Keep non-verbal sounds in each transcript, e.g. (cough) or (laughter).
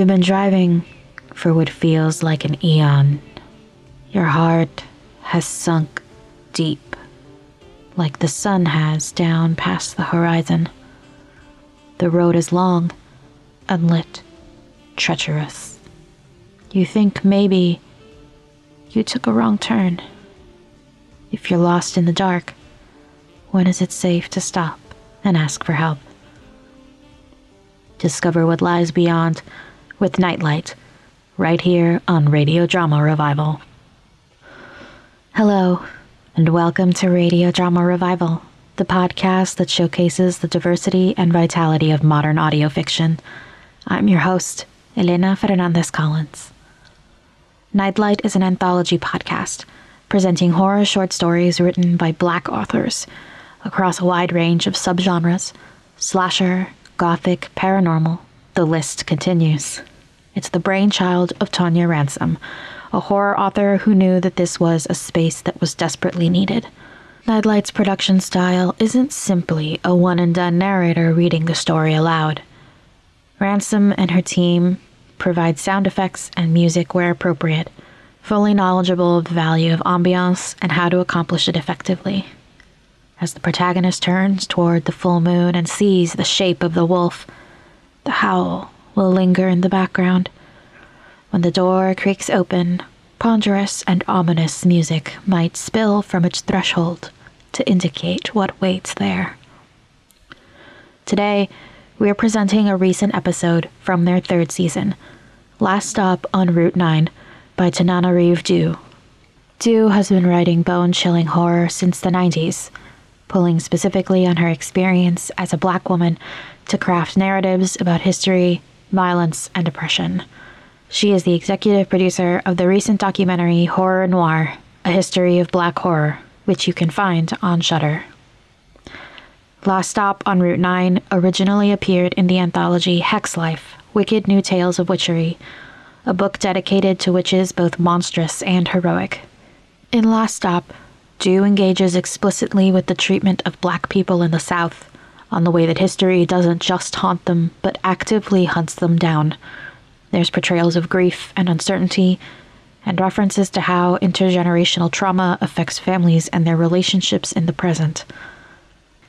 You've been driving for what feels like an eon. Your heart has sunk deep, like the sun has down past the horizon. The road is long, unlit, treacherous. You think maybe you took a wrong turn. If you're lost in the dark, when is it safe to stop and ask for help? Discover what lies beyond with Nightlight, right here on Radio Drama Revival. Hello, and welcome to Radio Drama Revival, the podcast that showcases the diversity and vitality of modern audio fiction. I'm your host, Elena Fernandez Collins. Nightlight is an anthology podcast presenting horror short stories written by black authors across a wide range of subgenres slasher, gothic, paranormal. The list continues. It's the brainchild of Tonia Ransom, a horror author who knew that this was a space that was desperately needed. Nightlight's production style isn't simply a one and done narrator reading the story aloud. Ransom and her team provide sound effects and music where appropriate, fully knowledgeable of the value of ambiance and how to accomplish it effectively. As the protagonist turns toward the full moon and sees the shape of the wolf, the howl will linger in the background. When the door creaks open, ponderous and ominous music might spill from its threshold to indicate what waits there. Today, we are presenting a recent episode from their third season, Last Stop on Route 9 by Tananarive Due. Due has been writing bone chilling horror since the 90s, pulling specifically on her experience as a black woman to craft narratives about history, violence, and oppression. She is the executive producer of the recent documentary Horror Noir A History of Black Horror, which you can find on Shudder. Last Stop on Route 9 originally appeared in the anthology Hex Life Wicked New Tales of Witchery, a book dedicated to witches both monstrous and heroic. In Last Stop, Due engages explicitly with the treatment of black people in the South, on the way that history doesn't just haunt them, but actively hunts them down. There's portrayals of grief and uncertainty, and references to how intergenerational trauma affects families and their relationships in the present.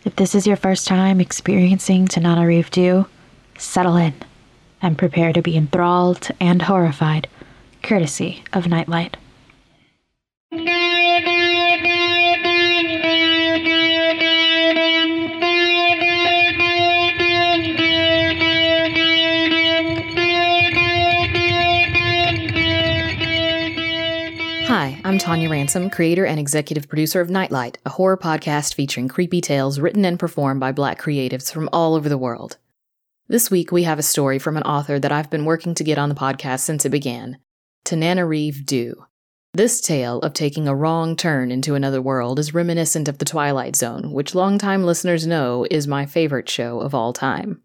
If this is your first time experiencing Tananarive Due, settle in and prepare to be enthralled and horrified, courtesy of Nightlight. I'm Tonia Ransom, creator and executive producer of Nightlight, a horror podcast featuring creepy tales written and performed by black creatives from all over the world. This week, we have a story from an author that I've been working to get on the podcast since it began Tananarive Due. This tale of taking a wrong turn into another world is reminiscent of The Twilight Zone, which longtime listeners know is my favorite show of all time.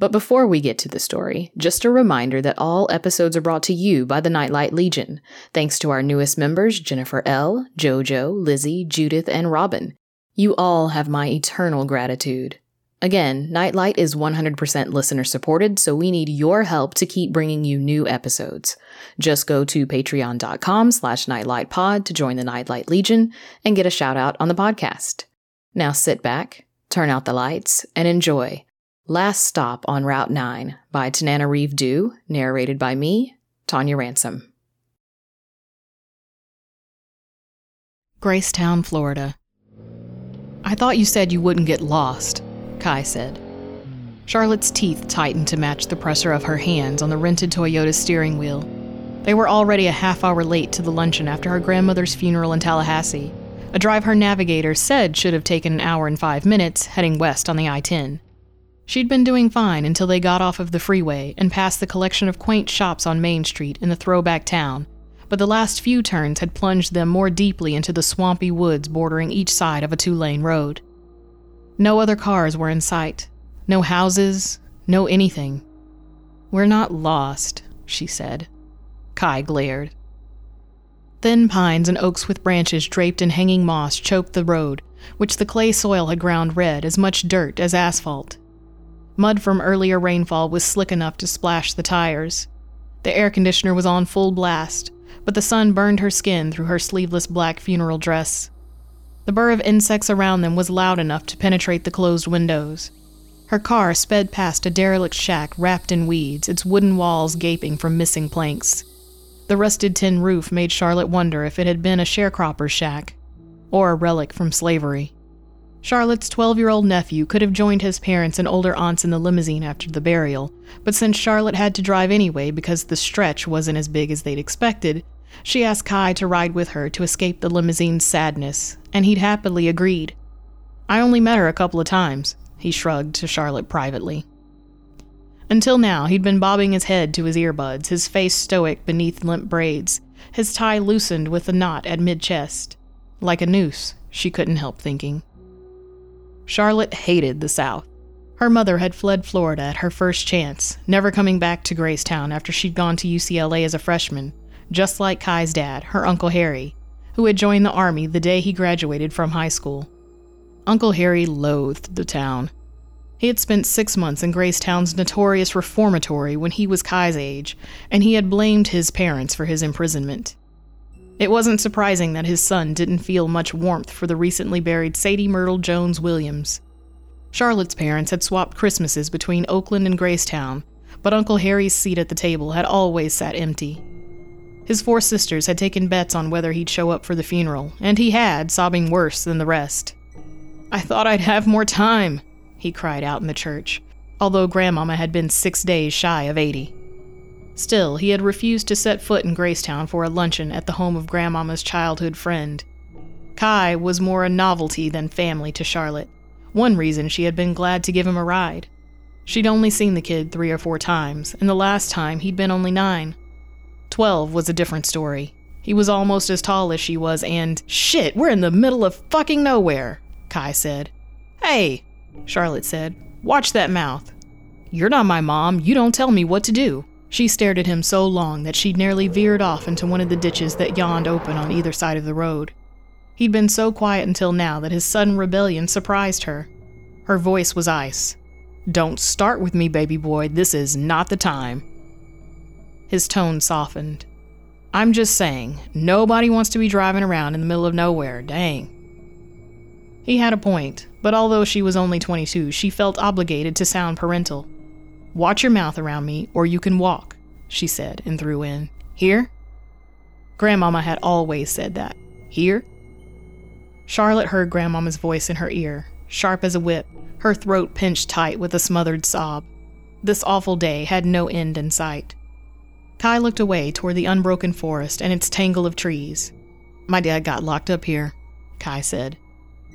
But before we get to the story, just a reminder that all episodes are brought to you by the Nightlight Legion, thanks to our newest members Jennifer L., JoJo, Lizzie, Judith, and Robin. You all have my eternal gratitude. Again, Nightlight is 100% listener supported, so we need your help to keep bringing you new episodes. Just go to patreon.com slash nightlightpod to join the Nightlight Legion and get a shout out on the podcast. Now sit back, turn out the lights, and enjoy Last Stop on Route 9 by Tananarive Due, narrated by me, Tonia Ransom. Gracetown, Florida. I thought you said you wouldn't get lost, Kai said. Charlotte's teeth tightened to match the pressure of her hands on the rented Toyota steering wheel. They were already a half hour late to the luncheon after her grandmother's funeral in Tallahassee, a drive her navigator said should have taken an hour and five minutes heading west on the I 10. She'd been doing fine until they got off of the freeway and passed the collection of quaint shops on Main Street in the throwback town, but the last few turns had plunged them more deeply into the swampy woods bordering each side of a two lane road. No other cars were in sight, no houses, no anything. We're not lost, she said. Kai glared. Thin pines and oaks with branches draped in hanging moss choked the road, which the clay soil had ground red as much dirt as asphalt. Mud from earlier rainfall was slick enough to splash the tires. The air conditioner was on full blast, but the sun burned her skin through her sleeveless black funeral dress. The burr of insects around them was loud enough to penetrate the closed windows. Her car sped past a derelict shack wrapped in weeds, its wooden walls gaping from missing planks. The rusted tin roof made Charlotte wonder if it had been a sharecropper's shack, or a relic from slavery. Charlotte's 12 year old nephew could have joined his parents and older aunts in the limousine after the burial, but since Charlotte had to drive anyway because the stretch wasn't as big as they'd expected, she asked Kai to ride with her to escape the limousine's sadness, and he'd happily agreed. I only met her a couple of times, he shrugged to Charlotte privately. Until now, he'd been bobbing his head to his earbuds, his face stoic beneath limp braids, his tie loosened with a knot at mid chest. Like a noose, she couldn't help thinking. Charlotte hated the South. Her mother had fled Florida at her first chance, never coming back to Gracetown after she'd gone to UCLA as a freshman, just like Kai's dad, her Uncle Harry, who had joined the Army the day he graduated from high school. Uncle Harry loathed the town. He had spent six months in Gracetown's notorious reformatory when he was Kai's age, and he had blamed his parents for his imprisonment. It wasn't surprising that his son didn't feel much warmth for the recently buried Sadie Myrtle Jones Williams. Charlotte's parents had swapped Christmases between Oakland and Gracetown, but Uncle Harry's seat at the table had always sat empty. His four sisters had taken bets on whether he'd show up for the funeral, and he had, sobbing worse than the rest. I thought I'd have more time, he cried out in the church, although Grandmama had been six days shy of 80. Still, he had refused to set foot in Gracetown for a luncheon at the home of Grandmama's childhood friend. Kai was more a novelty than family to Charlotte, one reason she had been glad to give him a ride. She'd only seen the kid three or four times, and the last time he'd been only nine. Twelve was a different story. He was almost as tall as she was, and shit, we're in the middle of fucking nowhere, Kai said. Hey, Charlotte said, watch that mouth. You're not my mom, you don't tell me what to do. She stared at him so long that she'd nearly veered off into one of the ditches that yawned open on either side of the road. He'd been so quiet until now that his sudden rebellion surprised her. Her voice was ice. Don't start with me, baby boy. This is not the time. His tone softened. I'm just saying, nobody wants to be driving around in the middle of nowhere, dang. He had a point, but although she was only 22, she felt obligated to sound parental. Watch your mouth around me, or you can walk, she said and threw in. Here? Grandmama had always said that. Here? Charlotte heard Grandmama's voice in her ear, sharp as a whip, her throat pinched tight with a smothered sob. This awful day had no end in sight. Kai looked away toward the unbroken forest and its tangle of trees. My dad got locked up here, Kai said.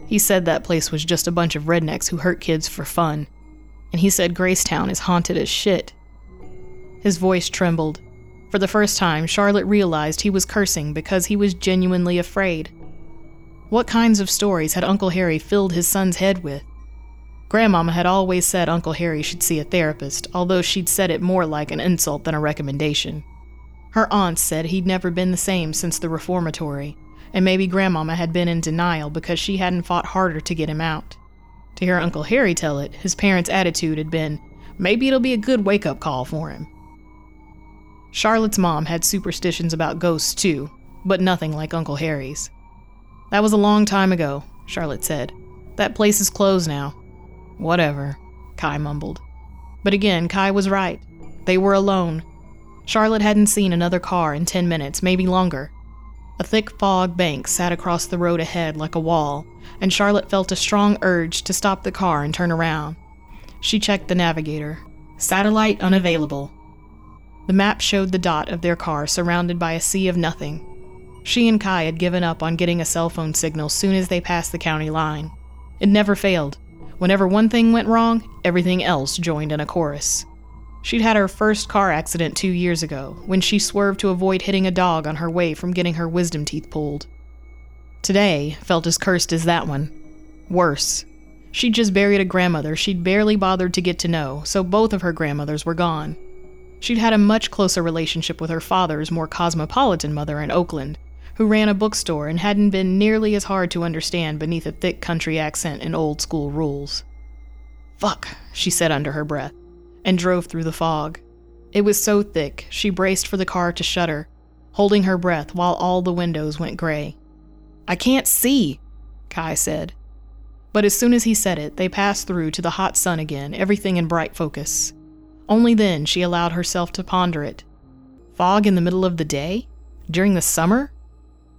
He said that place was just a bunch of rednecks who hurt kids for fun and he said Gracetown is haunted as shit. His voice trembled. For the first time, Charlotte realized he was cursing because he was genuinely afraid. What kinds of stories had Uncle Harry filled his son's head with? Grandmama had always said Uncle Harry should see a therapist, although she'd said it more like an insult than a recommendation. Her aunts said he'd never been the same since the reformatory, and maybe Grandmama had been in denial because she hadn't fought harder to get him out. To hear Uncle Harry tell it, his parents' attitude had been, maybe it'll be a good wake up call for him. Charlotte's mom had superstitions about ghosts too, but nothing like Uncle Harry's. That was a long time ago, Charlotte said. That place is closed now. Whatever, Kai mumbled. But again, Kai was right. They were alone. Charlotte hadn't seen another car in ten minutes, maybe longer. A thick fog bank sat across the road ahead like a wall, and Charlotte felt a strong urge to stop the car and turn around. She checked the navigator. Satellite unavailable. The map showed the dot of their car surrounded by a sea of nothing. She and Kai had given up on getting a cell phone signal soon as they passed the county line. It never failed. Whenever one thing went wrong, everything else joined in a chorus. She'd had her first car accident two years ago, when she swerved to avoid hitting a dog on her way from getting her wisdom teeth pulled. Today felt as cursed as that one. Worse. She'd just buried a grandmother she'd barely bothered to get to know, so both of her grandmothers were gone. She'd had a much closer relationship with her father's more cosmopolitan mother in Oakland, who ran a bookstore and hadn't been nearly as hard to understand beneath a thick country accent and old school rules. Fuck, she said under her breath, and drove through the fog. It was so thick, she braced for the car to shudder, holding her breath while all the windows went gray. I can't see, Kai said. But as soon as he said it, they passed through to the hot sun again, everything in bright focus. Only then she allowed herself to ponder it. Fog in the middle of the day? During the summer?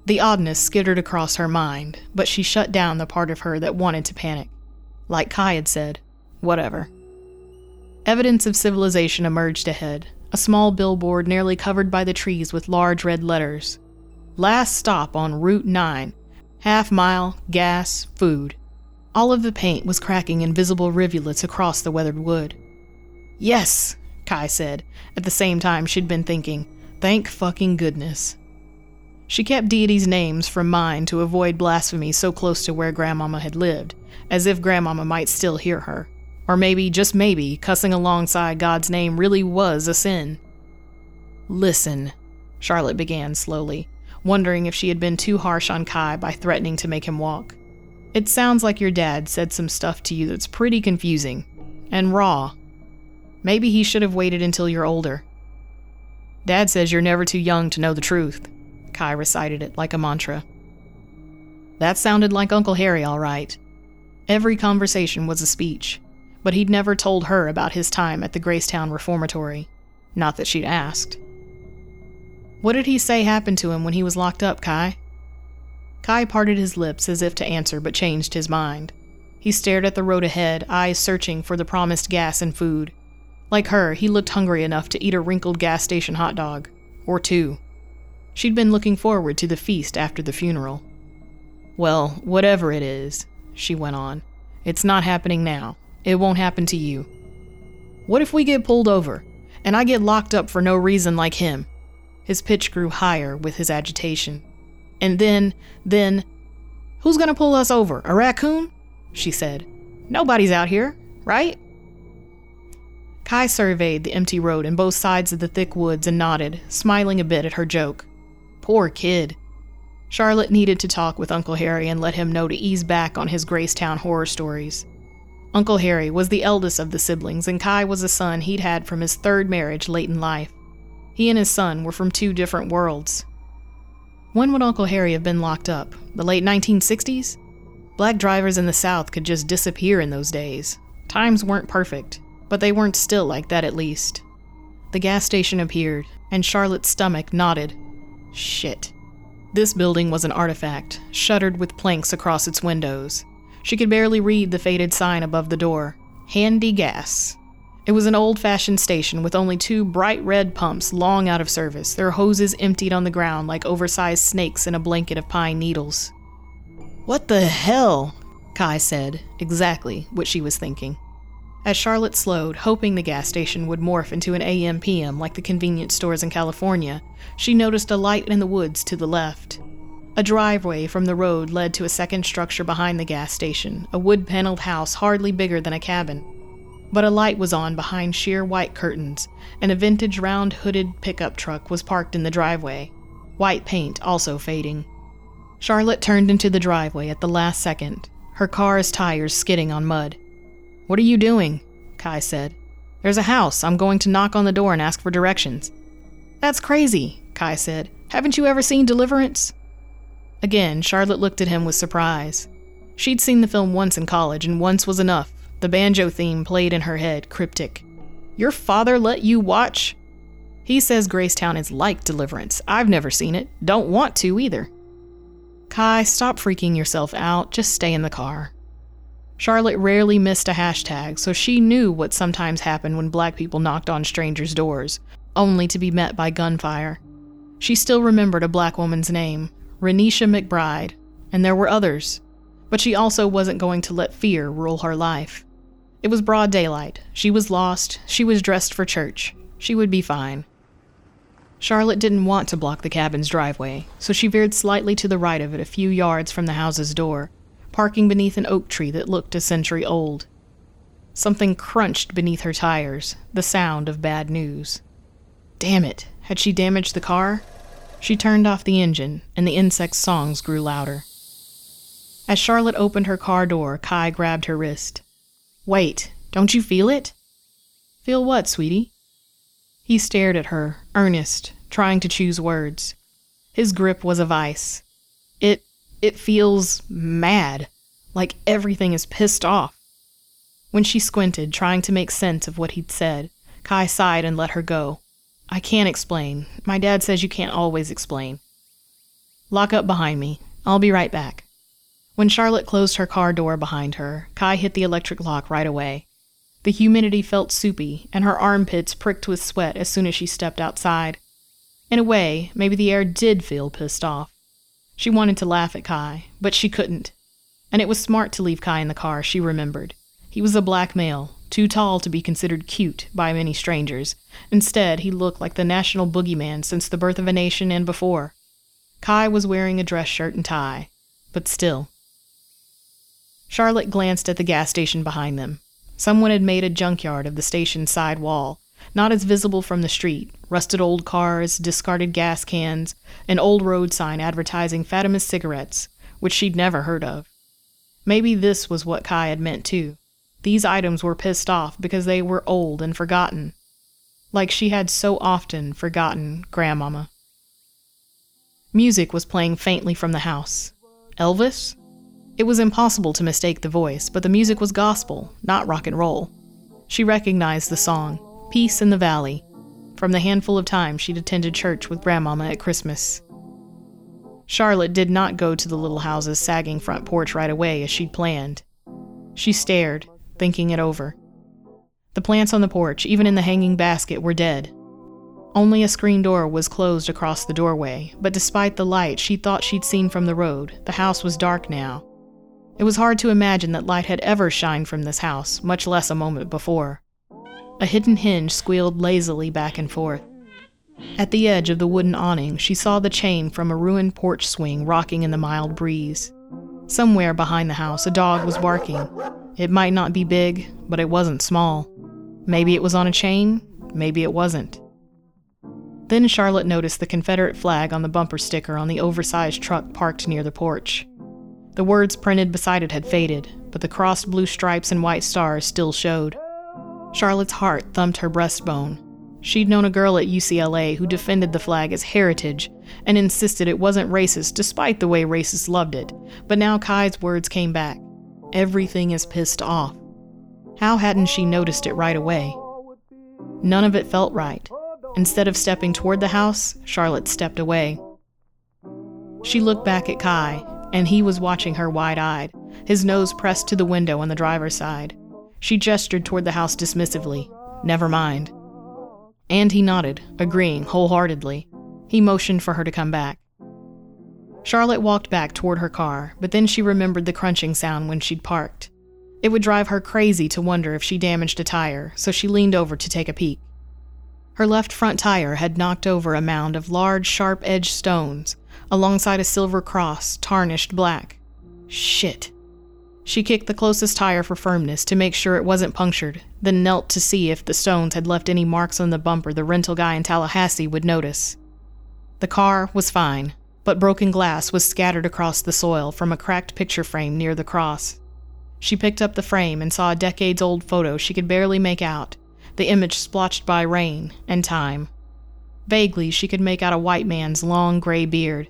The oddness skittered across her mind, but she shut down the part of her that wanted to panic. Like Kai had said, whatever. Evidence of civilization emerged ahead, a small billboard nearly covered by the trees with large red letters. Last stop on Route 9. Half mile, gas, food. All of the paint was cracking in visible rivulets across the weathered wood. Yes, Kai said, at the same time she'd been thinking, thank fucking goodness. She kept deities' names from mind to avoid blasphemy so close to where Grandmama had lived, as if Grandmama might still hear her. Or maybe, just maybe, cussing alongside God's name really was a sin. Listen, Charlotte began slowly, wondering if she had been too harsh on Kai by threatening to make him walk. It sounds like your dad said some stuff to you that's pretty confusing and raw. Maybe he should have waited until you're older. Dad says you're never too young to know the truth. Kai recited it like a mantra. That sounded like Uncle Harry, all right. Every conversation was a speech, but he'd never told her about his time at the Gracetown Reformatory. Not that she'd asked. What did he say happened to him when he was locked up, Kai? Kai parted his lips as if to answer, but changed his mind. He stared at the road ahead, eyes searching for the promised gas and food. Like her, he looked hungry enough to eat a wrinkled gas station hot dog. Or two. She'd been looking forward to the feast after the funeral. Well, whatever it is, she went on, it's not happening now. It won't happen to you. What if we get pulled over, and I get locked up for no reason like him? His pitch grew higher with his agitation. And then, then, who's gonna pull us over? A raccoon? She said. Nobody's out here, right? Kai surveyed the empty road and both sides of the thick woods and nodded, smiling a bit at her joke. Poor kid. Charlotte needed to talk with Uncle Harry and let him know to ease back on his Gracetown horror stories. Uncle Harry was the eldest of the siblings, and Kai was a son he'd had from his third marriage late in life. He and his son were from two different worlds. When would Uncle Harry have been locked up? The late 1960s? Black drivers in the South could just disappear in those days. Times weren't perfect, but they weren't still like that at least. The gas station appeared, and Charlotte's stomach knotted. Shit. This building was an artifact, shuttered with planks across its windows. She could barely read the faded sign above the door Handy Gas. It was an old fashioned station with only two bright red pumps long out of service, their hoses emptied on the ground like oversized snakes in a blanket of pine needles. What the hell? Kai said, exactly what she was thinking. As Charlotte slowed, hoping the gas station would morph into an AM PM like the convenience stores in California, she noticed a light in the woods to the left. A driveway from the road led to a second structure behind the gas station, a wood paneled house hardly bigger than a cabin but a light was on behind sheer white curtains, and a vintage round hooded pickup truck was parked in the driveway, white paint also fading. Charlotte turned into the driveway at the last second, her car's tires skidding on mud. What are you doing? Kai said. There's a house. I'm going to knock on the door and ask for directions. That's crazy, Kai said. Haven't you ever seen Deliverance? Again, Charlotte looked at him with surprise. She'd seen the film once in college, and once was enough. The banjo theme played in her head, cryptic. Your father let you watch? He says Gracetown is like Deliverance. I've never seen it. Don't want to either. Kai, stop freaking yourself out. Just stay in the car. Charlotte rarely missed a hashtag, so she knew what sometimes happened when black people knocked on strangers' doors, only to be met by gunfire. She still remembered a black woman's name, Renisha McBride, and there were others. But she also wasn't going to let fear rule her life. It was broad daylight. She was lost. She was dressed for church. She would be fine. Charlotte didn't want to block the cabin's driveway, so she veered slightly to the right of it a few yards from the house's door, parking beneath an oak tree that looked a century old. Something crunched beneath her tires, the sound of bad news. Damn it, had she damaged the car? She turned off the engine, and the insect's songs grew louder. As Charlotte opened her car door, Kai grabbed her wrist. Wait, Don't you feel it? Feel what, sweetie? He stared at her, earnest, trying to choose words. His grip was a vice. It it feels mad, like everything is pissed off. When she squinted, trying to make sense of what he'd said, Kai sighed and let her go. I can't explain. My dad says you can't always explain. Lock up behind me. I'll be right back. When Charlotte closed her car door behind her, Kai hit the electric lock right away. The humidity felt soupy, and her armpits pricked with sweat as soon as she stepped outside. In a way, maybe the air did feel pissed off. She wanted to laugh at Kai, but she couldn't. And it was smart to leave Kai in the car, she remembered. He was a black male, too tall to be considered cute by many strangers. Instead, he looked like the national boogeyman since the birth of a nation and before. Kai was wearing a dress shirt and tie, but still. Charlotte glanced at the gas station behind them. Someone had made a junkyard of the station's side wall, not as visible from the street rusted old cars, discarded gas cans, an old road sign advertising Fatima's cigarettes, which she'd never heard of. Maybe this was what Kai had meant too. These items were pissed off because they were old and forgotten, like she had so often forgotten Grandmama. Music was playing faintly from the house. Elvis? It was impossible to mistake the voice, but the music was gospel, not rock and roll. She recognized the song, Peace in the Valley, from the handful of times she'd attended church with Grandmama at Christmas. Charlotte did not go to the little house's sagging front porch right away as she'd planned. She stared, thinking it over. The plants on the porch, even in the hanging basket, were dead. Only a screen door was closed across the doorway, but despite the light she thought she'd seen from the road, the house was dark now. It was hard to imagine that light had ever shined from this house, much less a moment before. A hidden hinge squealed lazily back and forth. At the edge of the wooden awning, she saw the chain from a ruined porch swing rocking in the mild breeze. Somewhere behind the house, a dog was barking. It might not be big, but it wasn't small. Maybe it was on a chain, maybe it wasn't. Then Charlotte noticed the Confederate flag on the bumper sticker on the oversized truck parked near the porch. The words printed beside it had faded, but the crossed blue stripes and white stars still showed. Charlotte's heart thumped her breastbone. She'd known a girl at UCLA who defended the flag as heritage and insisted it wasn't racist despite the way racists loved it, but now Kai's words came back. Everything is pissed off. How hadn't she noticed it right away? None of it felt right. Instead of stepping toward the house, Charlotte stepped away. She looked back at Kai, and he was watching her wide eyed, his nose pressed to the window on the driver's side. She gestured toward the house dismissively. Never mind. And he nodded, agreeing wholeheartedly. He motioned for her to come back. Charlotte walked back toward her car, but then she remembered the crunching sound when she'd parked. It would drive her crazy to wonder if she damaged a tire, so she leaned over to take a peek. Her left front tire had knocked over a mound of large, sharp edged stones, alongside a silver cross, tarnished black. Shit. She kicked the closest tire for firmness to make sure it wasn't punctured, then knelt to see if the stones had left any marks on the bumper the rental guy in Tallahassee would notice. The car was fine, but broken glass was scattered across the soil from a cracked picture frame near the cross. She picked up the frame and saw a decades old photo she could barely make out the image splotched by rain and time. Vaguely, she could make out a white man's long gray beard.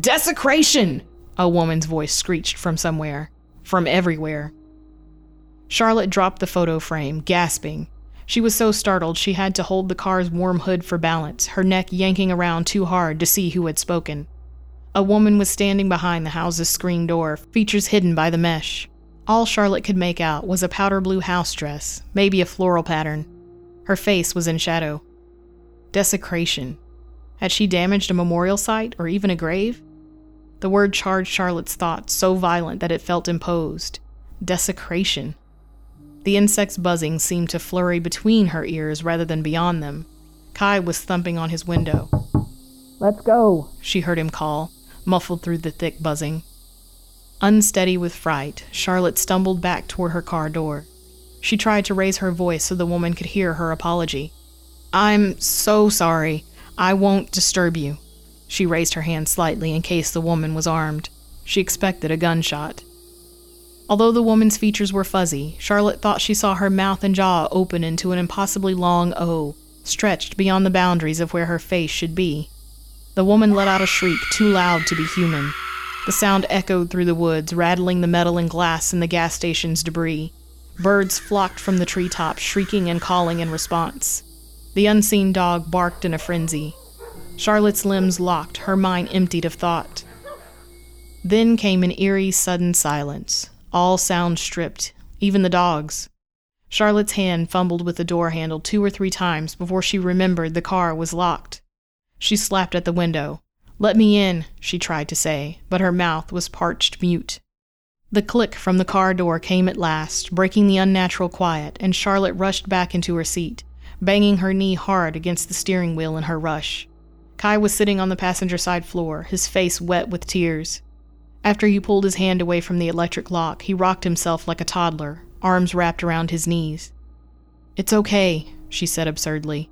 Desecration! A woman's voice screeched from somewhere, from everywhere. Charlotte dropped the photo frame, gasping. She was so startled she had to hold the car's warm hood for balance, her neck yanking around too hard to see who had spoken. A woman was standing behind the house's screen door, features hidden by the mesh. All Charlotte could make out was a powder blue house dress, maybe a floral pattern. Her face was in shadow. Desecration. Had she damaged a memorial site or even a grave? The word charged Charlotte's thoughts so violent that it felt imposed. Desecration. The insect's buzzing seemed to flurry between her ears rather than beyond them. Kai was thumping on his window. Let's go, she heard him call, muffled through the thick buzzing. Unsteady with fright, Charlotte stumbled back toward her car door. She tried to raise her voice so the woman could hear her apology. I'm so sorry. I won't disturb you. She raised her hand slightly in case the woman was armed. She expected a gunshot. Although the woman's features were fuzzy, Charlotte thought she saw her mouth and jaw open into an impossibly long O, stretched beyond the boundaries of where her face should be. The woman let out a shriek too loud to be human. The sound echoed through the woods, rattling the metal and glass in the gas station's debris. Birds flocked from the treetops, shrieking and calling in response. The unseen dog barked in a frenzy. Charlotte's limbs locked, her mind emptied of thought. Then came an eerie, sudden silence, all sound stripped, even the dogs. Charlotte's hand fumbled with the door handle two or three times before she remembered the car was locked. She slapped at the window. Let me in, she tried to say, but her mouth was parched mute. The click from the car door came at last, breaking the unnatural quiet, and Charlotte rushed back into her seat, banging her knee hard against the steering wheel in her rush. Kai was sitting on the passenger side floor, his face wet with tears. After he pulled his hand away from the electric lock, he rocked himself like a toddler, arms wrapped around his knees. It's okay, she said absurdly.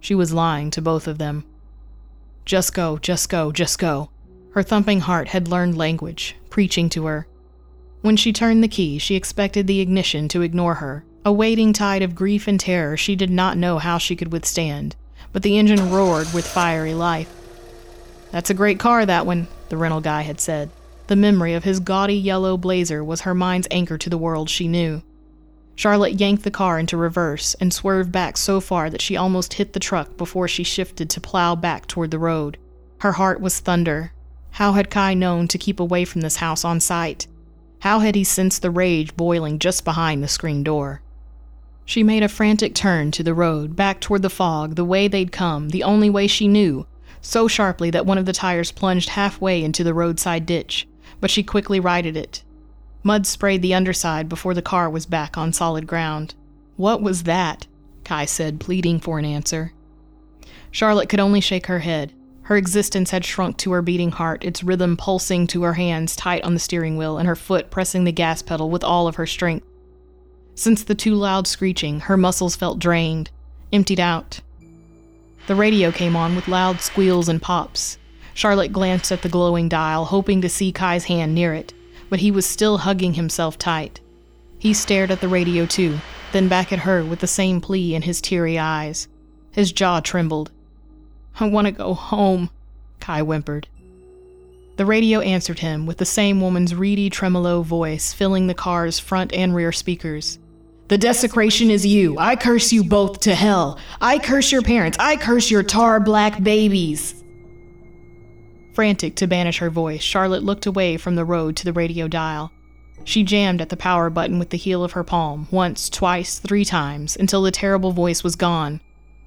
She was lying to both of them. Just go, just go, just go. Her thumping heart had learned language, preaching to her. When she turned the key, she expected the ignition to ignore her, a waiting tide of grief and terror she did not know how she could withstand, but the engine roared with fiery life. That's a great car, that one, the rental guy had said. The memory of his gaudy yellow blazer was her mind's anchor to the world she knew. Charlotte yanked the car into reverse and swerved back so far that she almost hit the truck before she shifted to plow back toward the road. Her heart was thunder. How had Kai known to keep away from this house on sight? How had he sensed the rage boiling just behind the screen door? She made a frantic turn to the road, back toward the fog, the way they'd come, the only way she knew, so sharply that one of the tires plunged halfway into the roadside ditch but she quickly righted it. Mud sprayed the underside before the car was back on solid ground. What was that? Kai said, pleading for an answer. Charlotte could only shake her head. Her existence had shrunk to her beating heart, its rhythm pulsing to her hands tight on the steering wheel and her foot pressing the gas pedal with all of her strength. Since the too loud screeching, her muscles felt drained, emptied out. The radio came on with loud squeals and pops. Charlotte glanced at the glowing dial, hoping to see Kai's hand near it, but he was still hugging himself tight. He stared at the radio too, then back at her with the same plea in his teary eyes. His jaw trembled. I want to go home, Kai whimpered. The radio answered him with the same woman's reedy tremolo voice filling the car's front and rear speakers. The desecration is you. I curse you both to hell. I curse your parents. I curse your tar black babies. Frantic to banish her voice, Charlotte looked away from the road to the radio dial. She jammed at the power button with the heel of her palm, once, twice, three times, until the terrible voice was gone.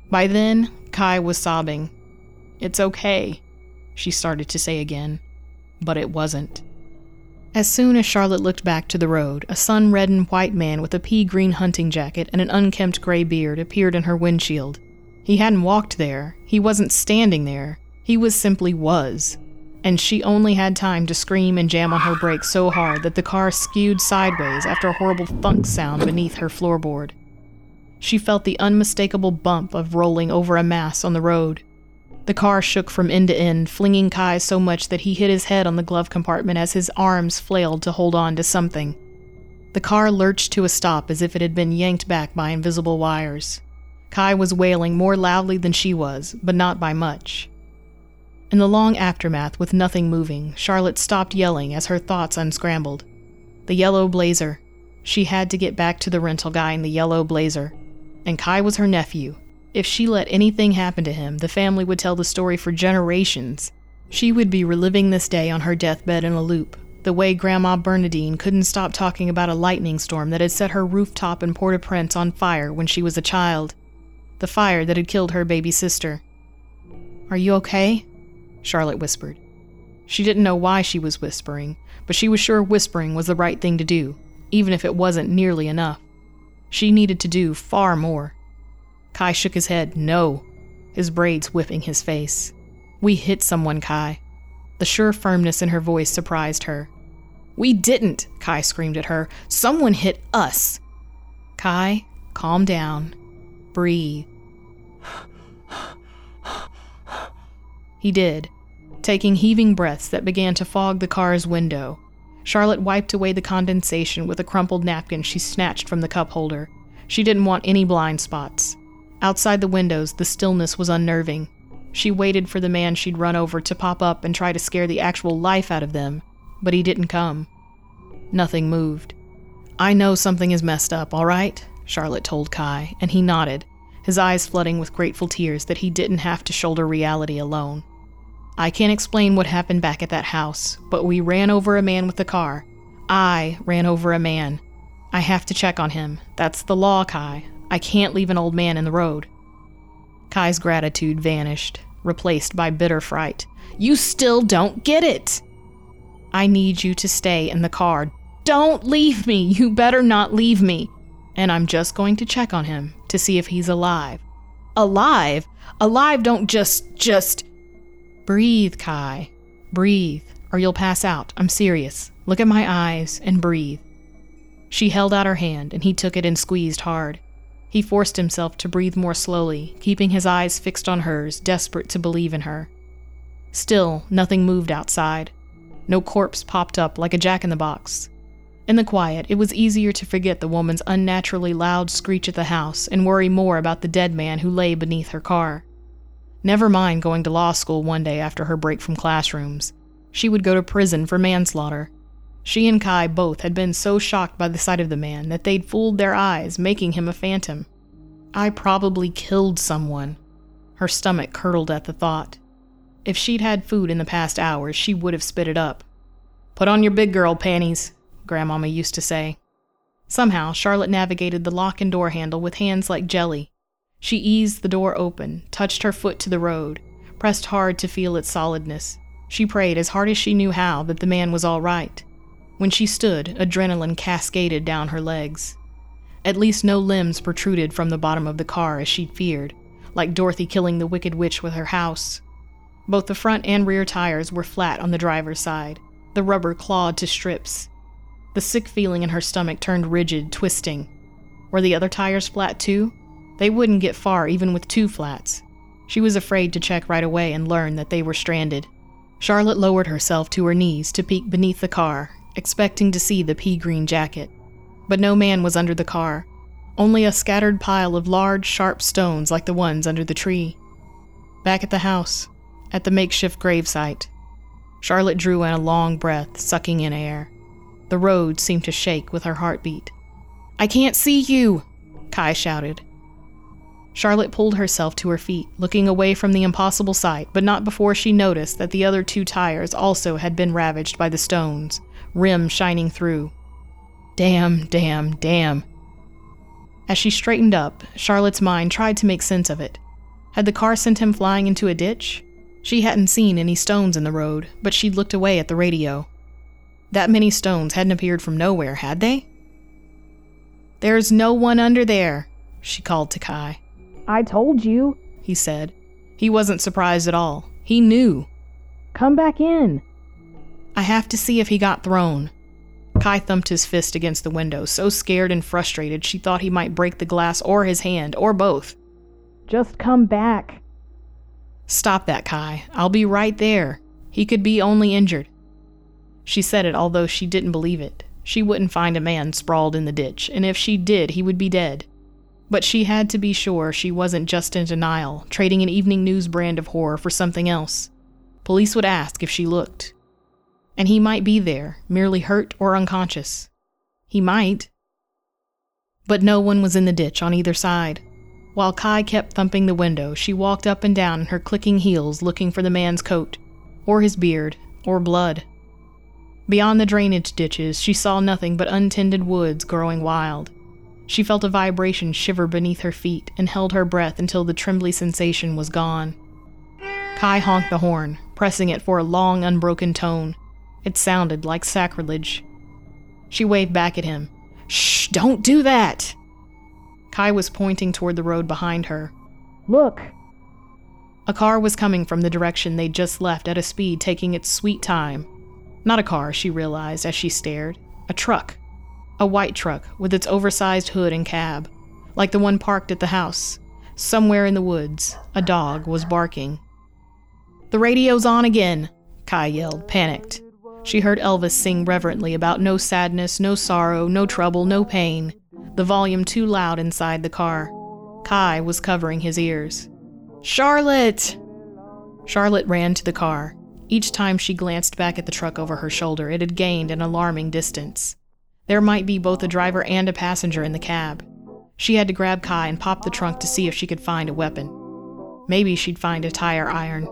By then, Kai was sobbing. It's okay, she started to say again, but it wasn't. As soon as Charlotte looked back to the road, a sun reddened white man with a pea green hunting jacket and an unkempt gray beard appeared in her windshield. He hadn't walked there, he wasn't standing there, he was simply was. And she only had time to scream and jam on her brakes so hard that the car skewed sideways after a horrible thunk sound beneath her floorboard. She felt the unmistakable bump of rolling over a mass on the road. The car shook from end to end, flinging Kai so much that he hit his head on the glove compartment as his arms flailed to hold on to something. The car lurched to a stop as if it had been yanked back by invisible wires. Kai was wailing more loudly than she was, but not by much. In the long aftermath, with nothing moving, Charlotte stopped yelling as her thoughts unscrambled. The yellow blazer. She had to get back to the rental guy in the yellow blazer. And Kai was her nephew. If she let anything happen to him, the family would tell the story for generations. She would be reliving this day on her deathbed in a loop, the way Grandma Bernadine couldn't stop talking about a lightning storm that had set her rooftop in Port au Prince on fire when she was a child. The fire that had killed her baby sister. Are you okay? Charlotte whispered. She didn't know why she was whispering, but she was sure whispering was the right thing to do, even if it wasn't nearly enough. She needed to do far more. Kai shook his head, no, his braids whipping his face. We hit someone, Kai. The sure firmness in her voice surprised her. We didn't, Kai screamed at her. Someone hit us. Kai, calm down. Breathe. He did, taking heaving breaths that began to fog the car's window. Charlotte wiped away the condensation with a crumpled napkin she snatched from the cup holder. She didn't want any blind spots. Outside the windows, the stillness was unnerving. She waited for the man she'd run over to pop up and try to scare the actual life out of them, but he didn't come. Nothing moved. I know something is messed up, all right? Charlotte told Kai, and he nodded, his eyes flooding with grateful tears that he didn't have to shoulder reality alone. I can't explain what happened back at that house, but we ran over a man with the car. I ran over a man. I have to check on him. That's the law, Kai. I can't leave an old man in the road. Kai's gratitude vanished, replaced by bitter fright. You still don't get it! I need you to stay in the car. Don't leave me! You better not leave me! And I'm just going to check on him to see if he's alive. Alive? Alive don't just, just. Breathe, Kai. Breathe, or you'll pass out. I'm serious. Look at my eyes and breathe. She held out her hand, and he took it and squeezed hard. He forced himself to breathe more slowly, keeping his eyes fixed on hers, desperate to believe in her. Still, nothing moved outside. No corpse popped up like a jack in the box. In the quiet, it was easier to forget the woman's unnaturally loud screech at the house and worry more about the dead man who lay beneath her car. Never mind going to law school one day after her break from classrooms. She would go to prison for manslaughter. She and Kai both had been so shocked by the sight of the man that they'd fooled their eyes, making him a phantom. I probably killed someone. Her stomach curdled at the thought. If she'd had food in the past hours, she would have spit it up. Put on your big girl panties, Grandmama used to say. Somehow, Charlotte navigated the lock and door handle with hands like jelly, she eased the door open, touched her foot to the road, pressed hard to feel its solidness. She prayed as hard as she knew how that the man was all right. When she stood, adrenaline cascaded down her legs. At least no limbs protruded from the bottom of the car as she'd feared, like Dorothy killing the Wicked Witch with her house. Both the front and rear tires were flat on the driver's side, the rubber clawed to strips. The sick feeling in her stomach turned rigid, twisting. Were the other tires flat too? They wouldn't get far even with two flats. She was afraid to check right away and learn that they were stranded. Charlotte lowered herself to her knees to peek beneath the car, expecting to see the pea green jacket. But no man was under the car, only a scattered pile of large, sharp stones like the ones under the tree. Back at the house, at the makeshift gravesite, Charlotte drew in a long breath, sucking in air. The road seemed to shake with her heartbeat. I can't see you, Kai shouted, Charlotte pulled herself to her feet, looking away from the impossible sight, but not before she noticed that the other two tires also had been ravaged by the stones, rim shining through. Damn, damn, damn. As she straightened up, Charlotte's mind tried to make sense of it. Had the car sent him flying into a ditch? She hadn't seen any stones in the road, but she'd looked away at the radio. That many stones hadn't appeared from nowhere, had they? There's no one under there, she called to Kai. I told you, he said. He wasn't surprised at all. He knew. Come back in. I have to see if he got thrown. Kai thumped his fist against the window, so scared and frustrated she thought he might break the glass or his hand, or both. Just come back. Stop that, Kai. I'll be right there. He could be only injured. She said it although she didn't believe it. She wouldn't find a man sprawled in the ditch, and if she did, he would be dead. But she had to be sure she wasn't just in denial, trading an evening news brand of horror for something else. Police would ask if she looked. And he might be there, merely hurt or unconscious. He might. But no one was in the ditch on either side. While Kai kept thumping the window, she walked up and down in her clicking heels looking for the man's coat, or his beard, or blood. Beyond the drainage ditches, she saw nothing but untended woods growing wild. She felt a vibration shiver beneath her feet and held her breath until the trembly sensation was gone. Kai honked the horn, pressing it for a long, unbroken tone. It sounded like sacrilege. She waved back at him. Shh, don't do that! Kai was pointing toward the road behind her. Look! A car was coming from the direction they'd just left at a speed taking its sweet time. Not a car, she realized as she stared. A truck. A white truck with its oversized hood and cab, like the one parked at the house. Somewhere in the woods, a dog was barking. The radio's on again, Kai yelled, panicked. She heard Elvis sing reverently about no sadness, no sorrow, no trouble, no pain, the volume too loud inside the car. Kai was covering his ears. Charlotte! Charlotte ran to the car. Each time she glanced back at the truck over her shoulder, it had gained an alarming distance. There might be both a driver and a passenger in the cab. She had to grab Kai and pop the trunk to see if she could find a weapon. Maybe she'd find a tire iron.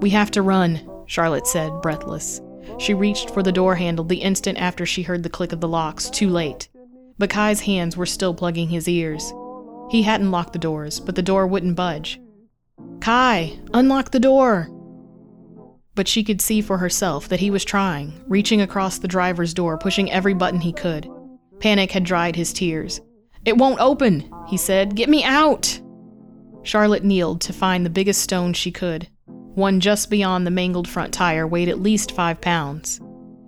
We have to run, Charlotte said, breathless. She reached for the door handle the instant after she heard the click of the locks, too late. But Kai's hands were still plugging his ears. He hadn't locked the doors, but the door wouldn't budge. Kai, unlock the door! But she could see for herself that he was trying, reaching across the driver's door, pushing every button he could. Panic had dried his tears. It won't open, he said. Get me out! Charlotte kneeled to find the biggest stone she could. One just beyond the mangled front tire weighed at least five pounds.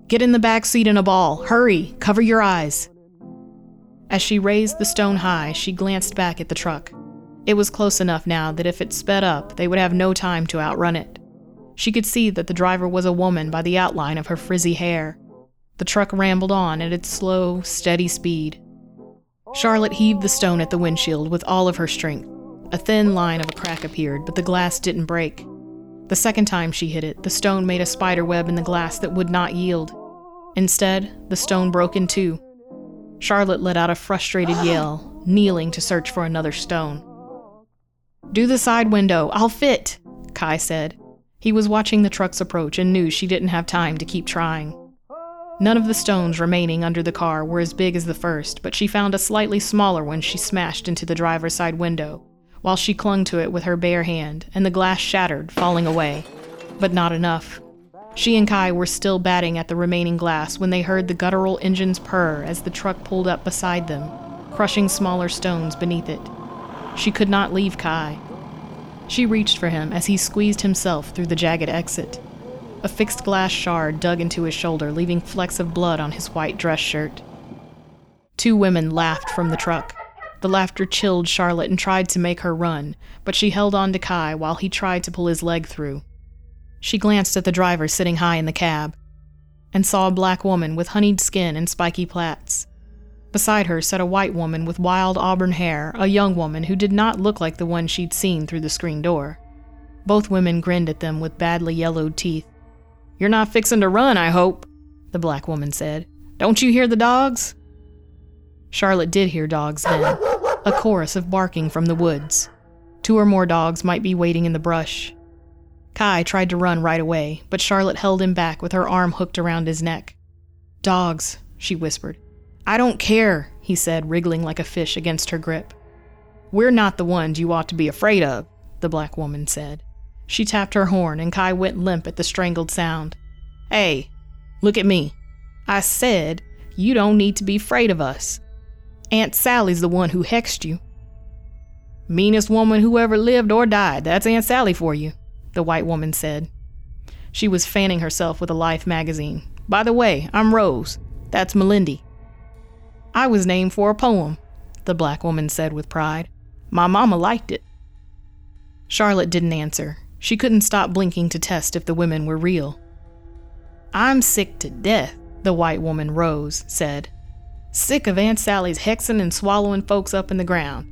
Get in the back seat in a ball. Hurry! Cover your eyes. As she raised the stone high, she glanced back at the truck. It was close enough now that if it sped up, they would have no time to outrun it. She could see that the driver was a woman by the outline of her frizzy hair. The truck rambled on at its slow, steady speed. Charlotte heaved the stone at the windshield with all of her strength. A thin line of a crack appeared, but the glass didn't break. The second time she hit it, the stone made a spider web in the glass that would not yield. Instead, the stone broke in two. Charlotte let out a frustrated yell, kneeling to search for another stone. Do the side window, I'll fit, Kai said. He was watching the truck's approach and knew she didn't have time to keep trying. None of the stones remaining under the car were as big as the first, but she found a slightly smaller one she smashed into the driver's side window, while she clung to it with her bare hand, and the glass shattered, falling away. But not enough. She and Kai were still batting at the remaining glass when they heard the guttural engines purr as the truck pulled up beside them, crushing smaller stones beneath it. She could not leave Kai. She reached for him as he squeezed himself through the jagged exit. A fixed glass shard dug into his shoulder, leaving flecks of blood on his white dress shirt. Two women laughed from the truck. The laughter chilled Charlotte and tried to make her run, but she held on to Kai while he tried to pull his leg through. She glanced at the driver sitting high in the cab and saw a black woman with honeyed skin and spiky plaits. Beside her sat a white woman with wild auburn hair, a young woman who did not look like the one she'd seen through the screen door. Both women grinned at them with badly yellowed teeth. You're not fixin' to run, I hope, the black woman said. Don't you hear the dogs? Charlotte did hear dogs then, a chorus of barking from the woods. Two or more dogs might be waiting in the brush. Kai tried to run right away, but Charlotte held him back with her arm hooked around his neck. Dogs, she whispered. I don't care, he said, wriggling like a fish against her grip. We're not the ones you ought to be afraid of, the black woman said. She tapped her horn, and Kai went limp at the strangled sound. Hey, look at me. I said you don't need to be afraid of us. Aunt Sally's the one who hexed you. Meanest woman who ever lived or died. That's Aunt Sally for you, the white woman said. She was fanning herself with a Life magazine. By the way, I'm Rose. That's Melindy. I was named for a poem, the black woman said with pride. My mama liked it. Charlotte didn't answer. She couldn't stop blinking to test if the women were real. I'm sick to death, the white woman, Rose, said. Sick of Aunt Sally's hexing and swallowing folks up in the ground.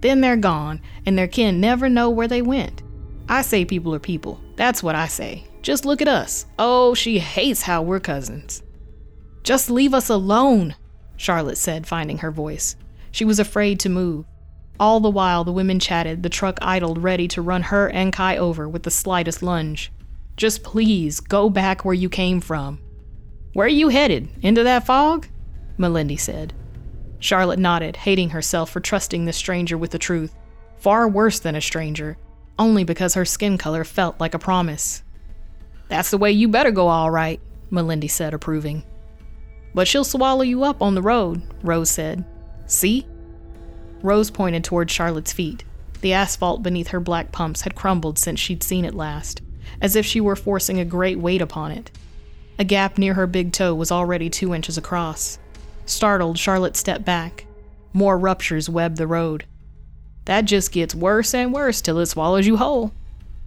Then they're gone, and their kin never know where they went. I say people are people. That's what I say. Just look at us. Oh, she hates how we're cousins. Just leave us alone, Charlotte said, finding her voice. She was afraid to move. All the while the women chatted, the truck idled ready to run her and Kai over with the slightest lunge. Just please go back where you came from. Where are you headed? Into that fog? Melindy said. Charlotte nodded, hating herself for trusting this stranger with the truth. Far worse than a stranger, only because her skin color felt like a promise. That's the way you better go, all right, Melindy said, approving. But she'll swallow you up on the road, Rose said. See? Rose pointed toward Charlotte's feet. The asphalt beneath her black pumps had crumbled since she'd seen it last, as if she were forcing a great weight upon it. A gap near her big toe was already two inches across. Startled, Charlotte stepped back. More ruptures webbed the road. That just gets worse and worse till it swallows you whole,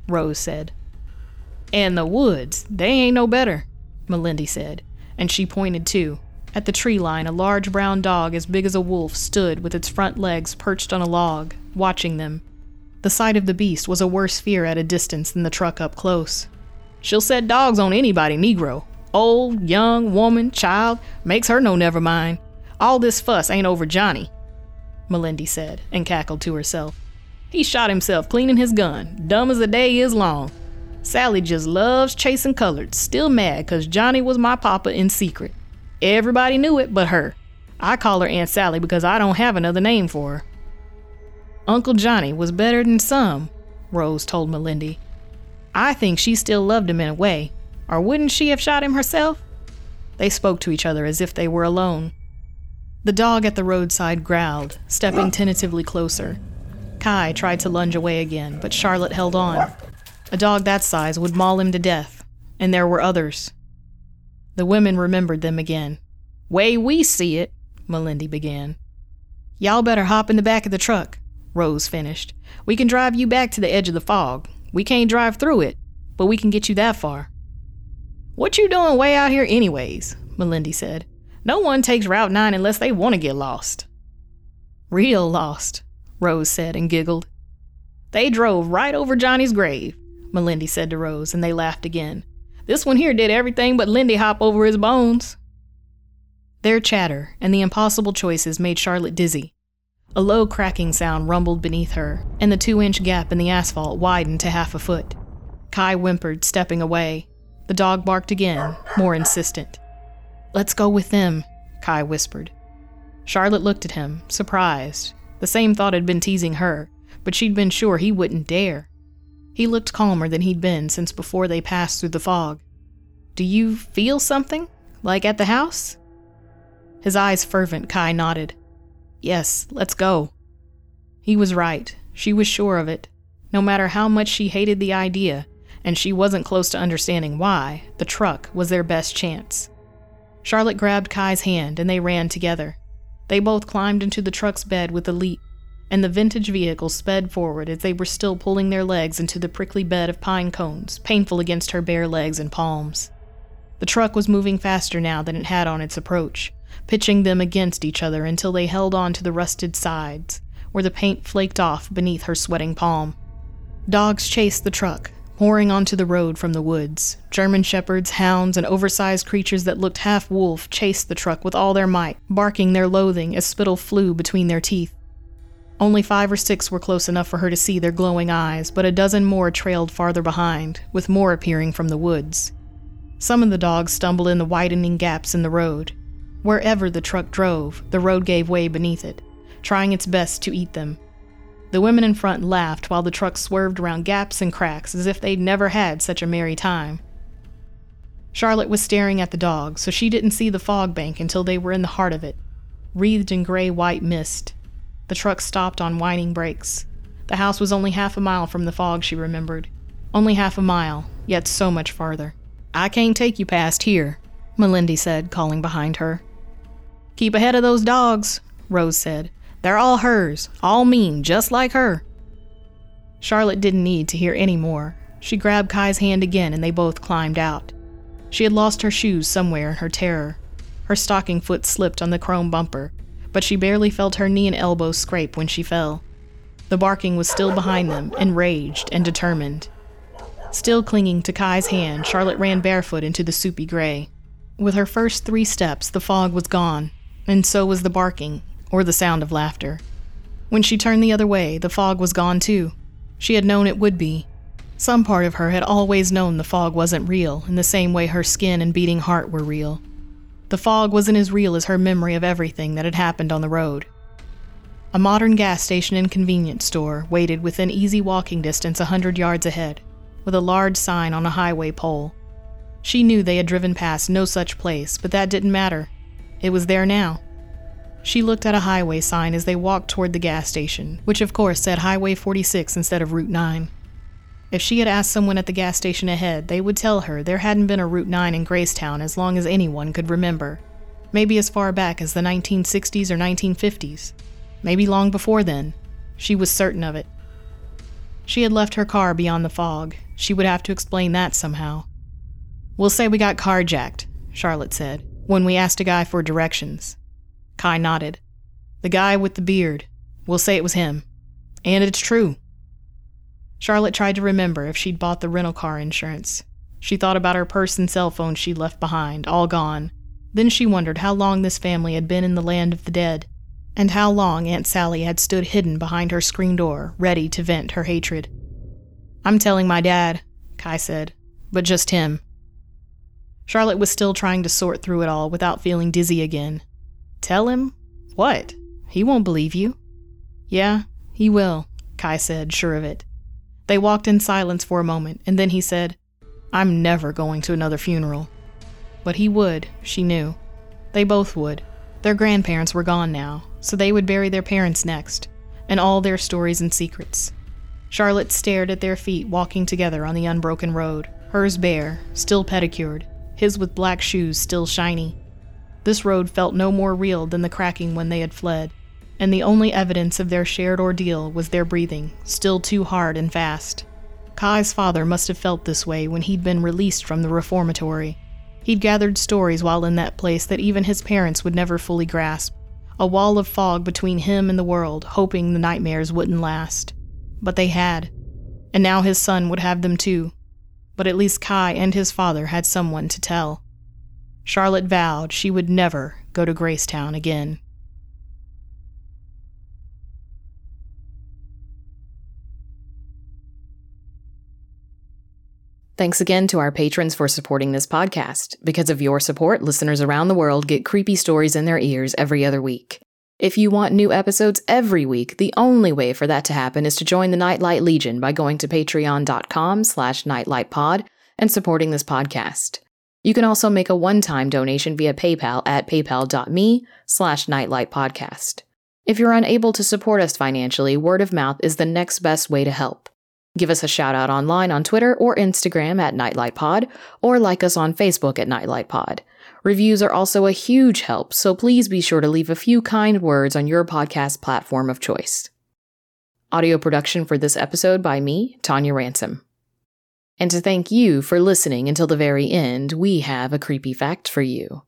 Rose said. And the woods, they ain't no better, Melindy said, and she pointed too. At the tree line, a large brown dog as big as a wolf stood with its front legs perched on a log, watching them. The sight of the beast was a worse fear at a distance than the truck up close. She'll set dogs on anybody, Negro. Old, young, woman, child, makes her no never mind. All this fuss ain't over Johnny, Melindy said, and cackled to herself. He shot himself cleaning his gun, dumb as the day is long. Sally just loves chasing colors, still mad 'cause Johnny was my papa in secret. Everybody knew it but her. I call her Aunt Sally because I don't have another name for her. Uncle Johnny was better than some, Rose told Melindy. I think she still loved him in a way, or wouldn't she have shot him herself? They spoke to each other as if they were alone. The dog at the roadside growled, stepping tentatively closer. Kai tried to lunge away again, but Charlotte held on. A dog that size would maul him to death, and there were others. The women remembered them again. Way we see it, Melindy began. Y'all better hop in the back of the truck, Rose finished. We can drive you back to the edge of the fog. We can't drive through it, but we can get you that far. What you doing way out here anyways? Melindy said. No one takes Route 9 unless they want to get lost. Real lost, Rose said and giggled. They drove right over Johnny's grave, Melindy said to Rose, and they laughed again. This one here did everything but Lindy hop over his bones. Their chatter and the impossible choices made Charlotte dizzy. A low cracking sound rumbled beneath her, and the two inch gap in the asphalt widened to half a foot. Kai whimpered, stepping away. The dog barked again, more insistent. Let's go with them, Kai whispered. Charlotte looked at him, surprised. The same thought had been teasing her, but she'd been sure he wouldn't dare. He looked calmer than he'd been since before they passed through the fog. Do you feel something? Like at the house? His eyes fervent, Kai nodded. Yes, let's go. He was right. She was sure of it. No matter how much she hated the idea, and she wasn't close to understanding why, the truck was their best chance. Charlotte grabbed Kai's hand and they ran together. They both climbed into the truck's bed with a leap, and the vintage vehicle sped forward as they were still pulling their legs into the prickly bed of pine cones, painful against her bare legs and palms. The truck was moving faster now than it had on its approach, pitching them against each other until they held on to the rusted sides, where the paint flaked off beneath her sweating palm. Dogs chased the truck, pouring onto the road from the woods. German shepherds, hounds, and oversized creatures that looked half wolf chased the truck with all their might, barking their loathing as spittle flew between their teeth. Only five or six were close enough for her to see their glowing eyes, but a dozen more trailed farther behind, with more appearing from the woods. Some of the dogs stumbled in the widening gaps in the road. Wherever the truck drove, the road gave way beneath it, trying its best to eat them, the women in front laughed while the truck swerved around gaps and cracks as if they'd never had such a merry time. Charlotte was staring at the dogs, so she didn't see the fog bank until they were in the heart of it, wreathed in gray white mist. The truck stopped on whining brakes. The house was only half a mile from the fog, she remembered. Only half a mile, yet so much farther. I can't take you past here, Melindy said, calling behind her. Keep ahead of those dogs, Rose said. They're all hers, all mean, just like her. Charlotte didn't need to hear any more. She grabbed Kai's hand again and they both climbed out. She had lost her shoes somewhere in her terror. Her stocking foot slipped on the chrome bumper, but she barely felt her knee and elbow scrape when she fell. The barking was still behind them, enraged and determined. Still clinging to Kai's hand, Charlotte ran barefoot into the soupy gray. With her first three steps, the fog was gone, and so was the barking, or the sound of laughter. When she turned the other way, the fog was gone too. She had known it would be. Some part of her had always known the fog wasn't real, in the same way her skin and beating heart were real. The fog wasn't as real as her memory of everything that had happened on the road. A modern gas station and convenience store waited within easy walking distance a hundred yards ahead, with a large sign on a highway pole. She knew they had driven past no such place, but that didn't matter. It was there now. She looked at a highway sign as they walked toward the gas station, which of course said Highway 46 instead of Route 9. If she had asked someone at the gas station ahead, they would tell her there hadn't been a Route 9 in Gracetown as long as anyone could remember. Maybe as far back as the 1960s or 1950s. Maybe long before then. She was certain of it. She had left her car beyond the fog. She would have to explain that somehow. We'll say we got carjacked, Charlotte said, when we asked a guy for directions. Kai nodded. The guy with the beard. We'll say it was him. And it's true. Charlotte tried to remember if she'd bought the rental car insurance. She thought about her purse and cell phone she'd left behind, all gone. Then she wondered how long this family had been in the land of the dead, and how long Aunt Sally had stood hidden behind her screen door, ready to vent her hatred. I'm telling my dad, Kai said, but just him. Charlotte was still trying to sort through it all without feeling dizzy again. Tell him? What? He won't believe you. Yeah, he will, Kai said, sure of it. They walked in silence for a moment, and then he said, I'm never going to another funeral. But he would, she knew. They both would. Their grandparents were gone now, so they would bury their parents next, and all their stories and secrets. Charlotte stared at their feet walking together on the unbroken road, hers bare, still pedicured, his with black shoes still shiny. This road felt no more real than the cracking when they had fled, and the only evidence of their shared ordeal was their breathing, still too hard and fast. Kai's father must have felt this way when he'd been released from the reformatory. He'd gathered stories while in that place that even his parents would never fully grasp. A wall of fog between him and the world, hoping the nightmares wouldn't last. But they had. And now his son would have them too. But at least Kai and his father had someone to tell. Charlotte vowed she would never go to Gracetown again. Thanks again to our patrons for supporting this podcast. Because of your support, listeners around the world get creepy stories in their ears every other week. If you want new episodes every week, the only way for that to happen is to join the Nightlight Legion by going to patreon.com slash nightlightpod and supporting this podcast. You can also make a one-time donation via PayPal at paypal.me slash nightlightpodcast. If you're unable to support us financially, word of mouth is the next best way to help. Give us a shout out online on Twitter or Instagram at NightlightPod, or like us on Facebook at NightlightPod. Reviews are also a huge help, so please be sure to leave a few kind words on your podcast platform of choice. Audio production for this episode by me, Tonia Ransom. And to thank you for listening until the very end, we have a creepy fact for you.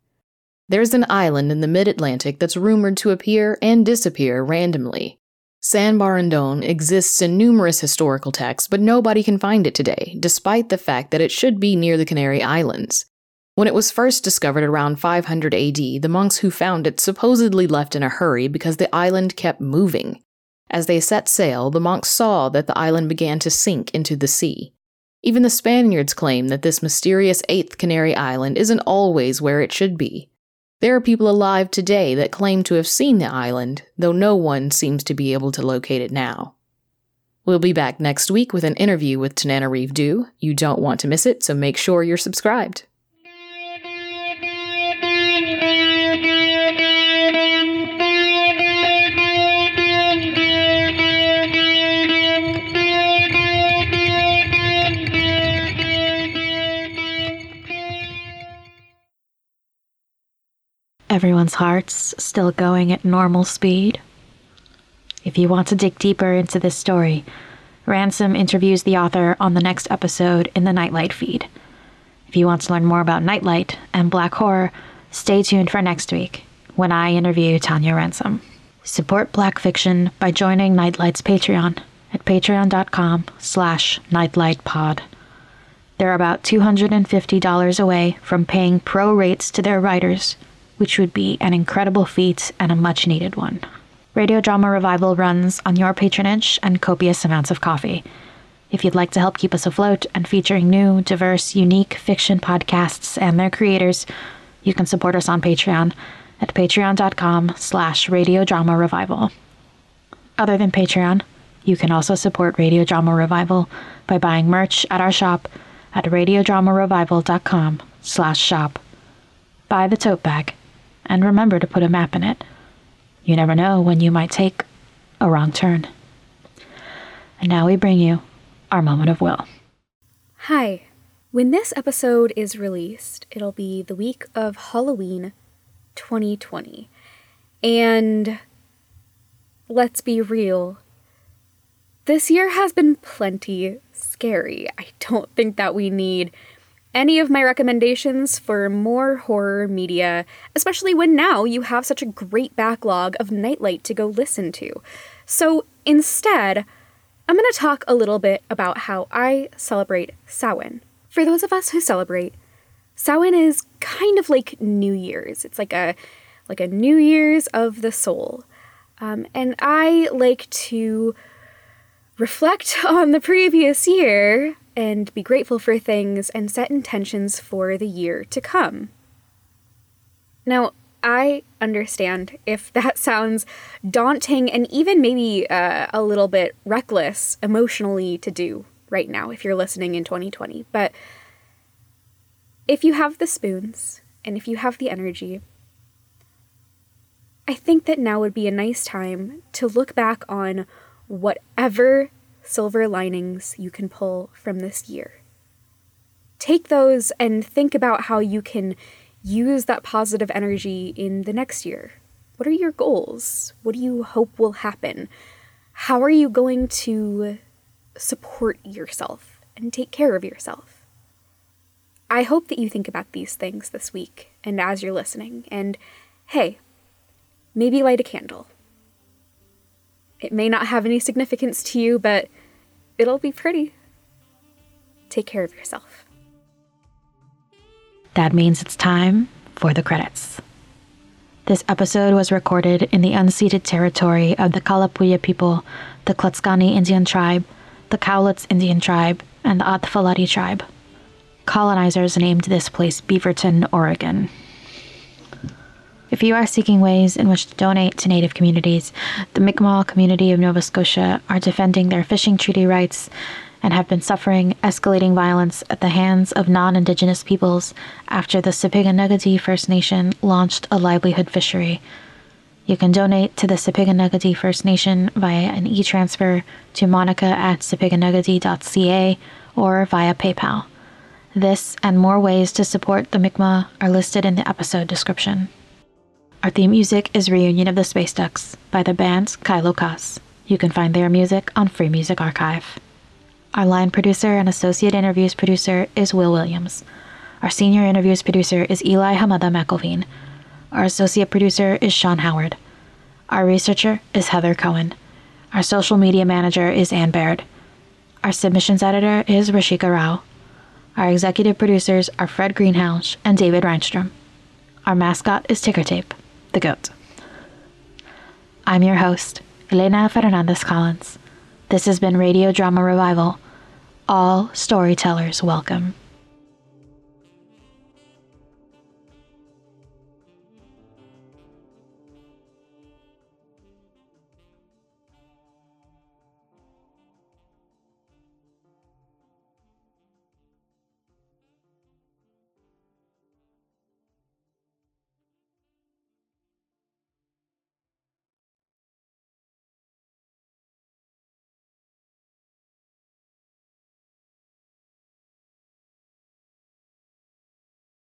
There's an island in the mid Atlantic that's rumored to appear and disappear randomly. San Borondon exists in numerous historical texts, but nobody can find it today, despite the fact that it should be near the Canary Islands. When it was first discovered around 500 AD, the monks who found it supposedly left in a hurry because the island kept moving. As they set sail, the monks saw that the island began to sink into the sea. Even the Spaniards claim that this mysterious eighth Canary Island isn't always where it should be. There are people alive today that claim to have seen the island, though no one seems to be able to locate it now. We'll be back next week with an interview with Tananarive Due. You don't want to miss it, so make sure you're subscribed. Everyone's hearts still going at normal speed. If you want to dig deeper into this story, Ransom interviews the author on the next episode in the Nightlight feed. If you want to learn more about Nightlight and Black Horror, stay tuned for next week when I interview Tonia Ransom. Support Black Fiction by joining Nightlight's Patreon at patreon.com slash nightlightpod. They're about $250 away from paying pro rates to their writers – which would be an incredible feat and a much needed one. Radio Drama Revival runs on your patronage and copious amounts of coffee. If you'd like to help keep us afloat and featuring new, diverse, unique fiction podcasts and their creators, you can support us on Patreon at patreon.com slash radiodrama revival. Other than Patreon, you can also support Radio Drama Revival by buying merch at our shop at radiodramarevival.com slash shop. Buy the tote bag and remember to put a map in it. You never know when you might take a wrong turn. And now we bring you our moment of Wil. Hi. When this episode is released, it'll be the week of Halloween 2020. And let's be real, this year has been plenty scary. I don't think that we need any of my recommendations for more horror media, especially when now you have such a great backlog of Nightlight to go listen to. So instead, I'm going to talk a little bit about how I celebrate Samhain. For those of us who celebrate, Samhain is kind of like New Year's. It's like a like a New Year's of the soul. Um, and I like to reflect (laughs) on the previous year and be grateful for things and set intentions for the year to come. Now, I understand if (laughs) that sounds daunting and even maybe uh, a little bit reckless emotionally to do right now if you're listening in 2020, but if you have the spoons and if you have the energy, I think that now would be a nice time to look back on whatever silver linings you can pull from this year. Take those and think about how you can use that positive energy in the next year. What are your goals? What do you hope will happen? How are you going to support yourself and take care of yourself? I hope that you think about these things this week and as you're listening. And hey, maybe light a candle. It may not have any significance to you, but it'll be pretty. Take care of yourself. That means it's time for the credits. This episode was recorded in the unceded territory of the Kalapuya people, the Clatskanie Indian tribe, the Cowlitz Indian tribe, and the Atfalati tribe. Colonizers named this place Beaverton, Oregon. If you are seeking ways in which to donate to Native communities, the Mi'kmaq community of Nova Scotia are defending their fishing treaty rights and have been suffering escalating violence at the hands of non Indigenous peoples after the Sipekne'katik First Nation launched a livelihood fishery. You can donate to the Sipekne'katik First Nation via an e transfer to monica at sipiganugati.ca or via PayPal. This and more ways to support the Mi'kmaq are listed in the episode description. Our theme music is Reunion of the Space Ducks by the band Kylo Kas. You can find their music on Free Music Archive. Our line producer and associate interviews producer is Wil Williams. Our senior interviews producer is Eli Hamada McIlveen. Our associate producer is Sean Howard. Our researcher is Heather Cohen. Our social media manager is Anne Baird. Our submissions editor is Rashika Rao. Our executive producers are Fred Greenhalgh and David Rheinstrom. Our mascot is Ticker Tape the goat. I'm your host, Elena Fernández Collins. This has been Radio Drama Revival. All storytellers welcome.